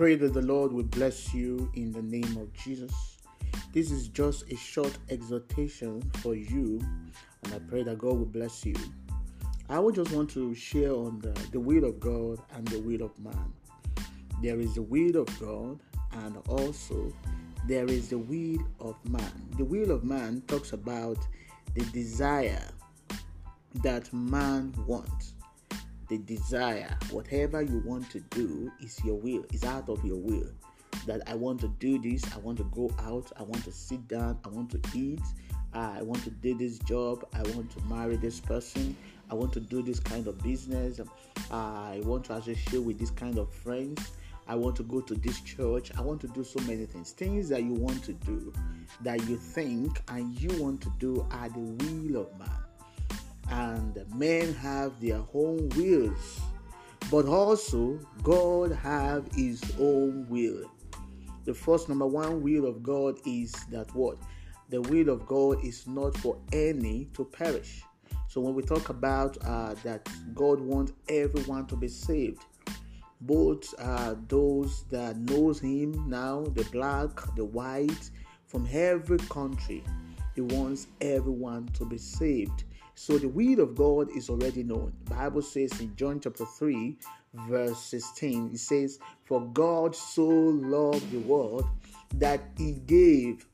pray that the Lord will bless you in the name of Jesus. This is just a short exhortation for you, and I pray that God will bless you. I would just want to share on the, the will of God and the will of man. There is the will of God, and also there is the will of man. The will of man talks about the desire that man wants. The desire, whatever you want to do, is your will, is out of your will. That I want to do this, I want to go out, I want to sit down, I want to eat, I want to do this job, I want to marry this person, I want to do this kind of business, I want to associate with this kind of friends, I want to go to this church, I want to do so many things. Things that you want to do, that you think and you want to do are the will of man. And men have their own wills, but also God have his own will. The first number one will of God is that what? The will of God is not for any to perish. So when we talk about uh, that God wants everyone to be saved, both uh, those that knows Him now, the black, the white, from every country, He wants everyone to be saved. So the will of God is already known. The Bible says in John chapter 3, verse 16, it says, For God so loved the world that he gave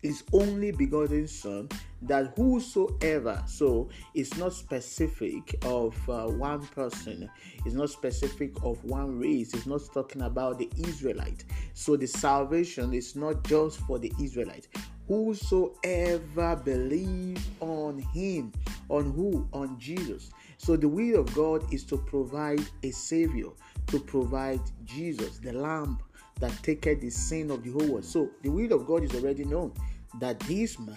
his only begotten son that whosoever so it's not specific of uh, one person. It's not specific of one race. It's not talking about the israelite. So the salvation is not just for the israelite. Whosoever believe on him on who on jesus so the will of god is to provide a savior to provide jesus the lamb that taketh the sin of the whole world so the will of god is already known that this man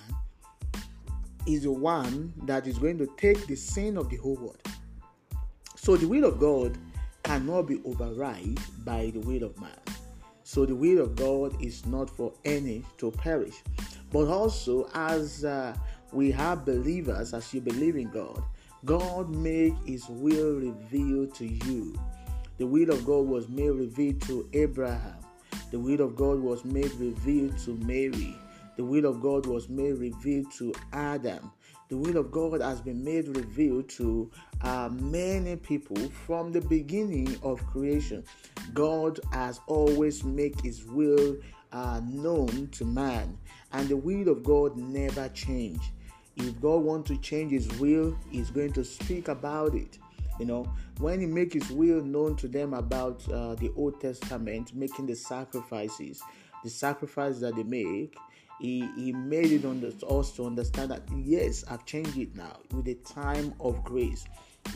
is the one that is going to take the sin of the whole world. So the will of God cannot be override by the will of man. So the will of God is not for any to perish, but also as uh, we have believers, as you believe in God, God make His will revealed to you. The will of God was made revealed to Abraham. The will of God was made revealed to Mary. The will of God was made revealed to Adam. The will of God has been made revealed to uh, many people from the beginning of creation. God has always made His will uh, known to man, and the will of God never change. If God wants to change His will, He's going to speak about it. You know, when He make His will known to them about uh, the Old Testament, making the sacrifices, the sacrifice that they make, he, he made it on us to understand that yes, I've changed it now with a time of grace.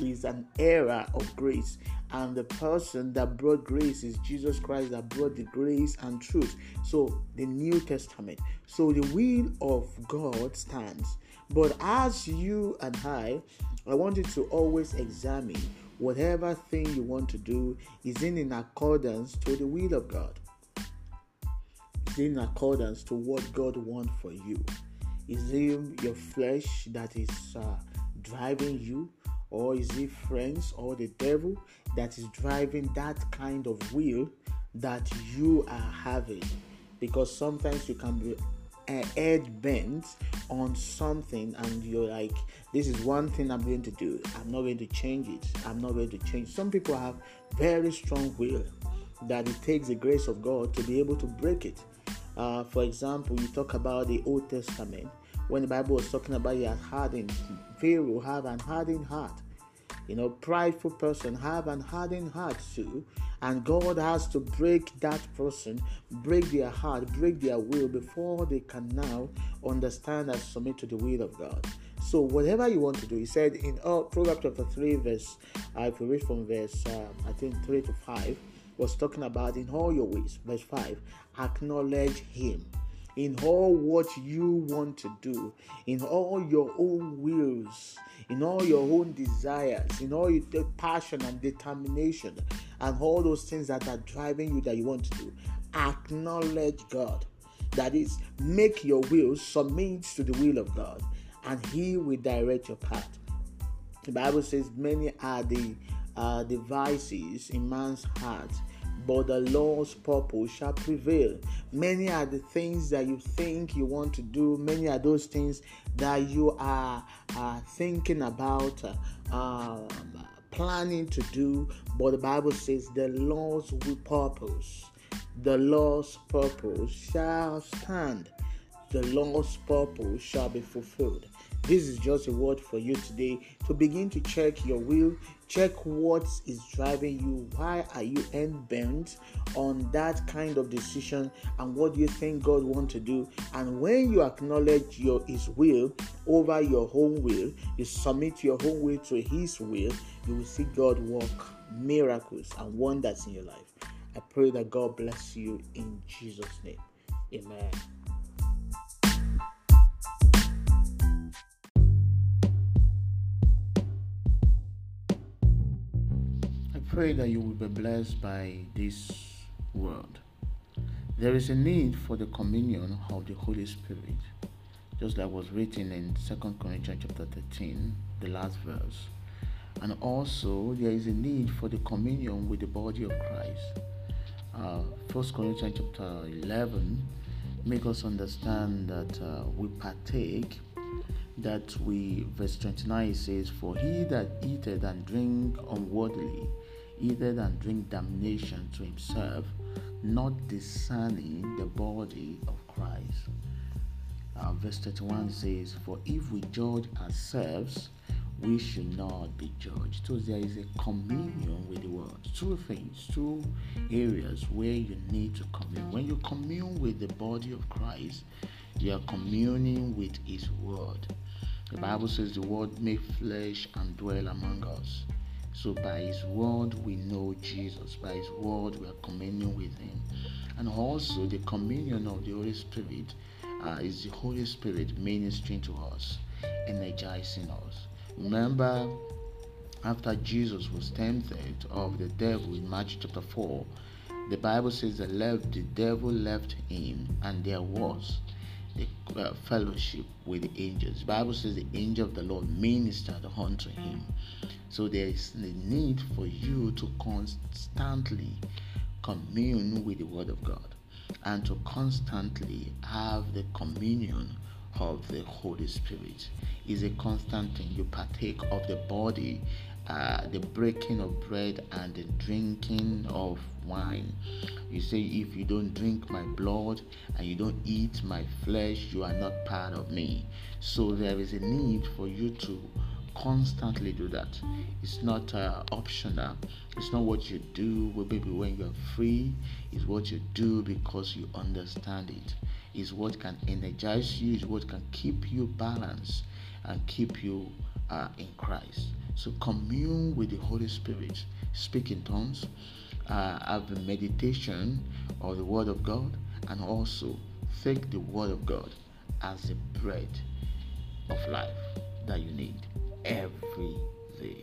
Is an era of grace, and the person that brought grace is Jesus Christ that brought the grace and truth. So, the New Testament. So, the will of God stands. But as you and I, I want you to always examine whatever thing you want to do is in, in accordance to the will of God Is in accordance to what God wants for you? Is it your flesh that is uh, driving you, or is it friends or the devil that is driving that kind of will that you are having? Because sometimes you can be head bent on something and you're like this is one thing i'm going to do. I'm not going to change it. I'm not going to change. Some people have very strong will that it takes the grace of god to be able to break it. Uh, for example, you talk about the Old Testament when the Bible was talking about your hardened Pharaoh have an hardened heart. You know, prideful person have an hardened heart too, and God has to break that person, break their heart, break their will before they can now understand and submit to the will of God. So whatever you want to do, he said in uh, Proverbs chapter three, verse, uh, if we read from verse, uh, I think three to five was talking about in all your ways. Verse 5 acknowledge Him in all what you want to do, in all your own wills, in all your own desires, in all your passion and determination, and all those things that are driving you that you want to do. Acknowledge God. That is, make your will submit to the will of God, and He will direct your path. The Bible says, Many are the uh, devices in man's heart, but the Lord's purpose shall prevail. Many are the things that you think you want to do, many are those things that you are thinking about, uh, planning to do, but the Bible says the Lord's purpose, the Lord's purpose shall stand. The Lord's purpose shall be fulfilled. This is just a word for you today to begin to check your will, check what is driving you. Why are you end bent on that kind of decision, and what do you think God want to do? And when you acknowledge your His will over your own will, you submit your own will to His will, you will see God work miracles and wonders in your life. I pray that God bless you in Jesus' name. Amen. Pray that you will be blessed by this word. There is a need for the communion of the Holy Spirit, just like was written in 2 Corinthians chapter 13, the last verse. And also, there is a need for the communion with the body of Christ. Uh, 1 Corinthians chapter 11 make us understand that uh, we partake that we verse 29 says for he that eateth and drink unworthily eateth and drink damnation to himself, not discerning the body of Christ. Uh, verse 31 says, For if we judge ourselves, we should not be judged. So there is a communion with the world. Two things, two areas where you need to commune. When you commune with the body of Christ, you are communing with His Word. The Bible says the Word made flesh and dwell among us. So by His word we know Jesus. By His word we are communing with Him. And also the communion of the Holy Spirit uh, is the Holy Spirit ministering to us, energizing us. Remember, after Jesus was tempted of the devil in Matthew chapter 4, the Bible says that left, the devil left him, and there was the uh, fellowship with the angels. The Bible says the angel of the Lord ministered unto him. So there is the need for you to constantly commune with the Word of God and to constantly have the communion of the Holy Spirit. Is a constant thing. You partake of the body uh, the breaking of bread and the drinking of wine. You say, If you don't drink my blood and you don't eat my flesh, you are not part of me. So there is a need for you to constantly do that. It's not uh, optional. It's not what you do maybe when you're free. It's what you do because you understand it. It's what can energize you. It's what can keep you balanced and keep you uh, in Christ. So commune with the Holy Spirit, speak in tongues, uh, have a meditation of the Word of God, and also take the Word of God as the bread of life that you need every day.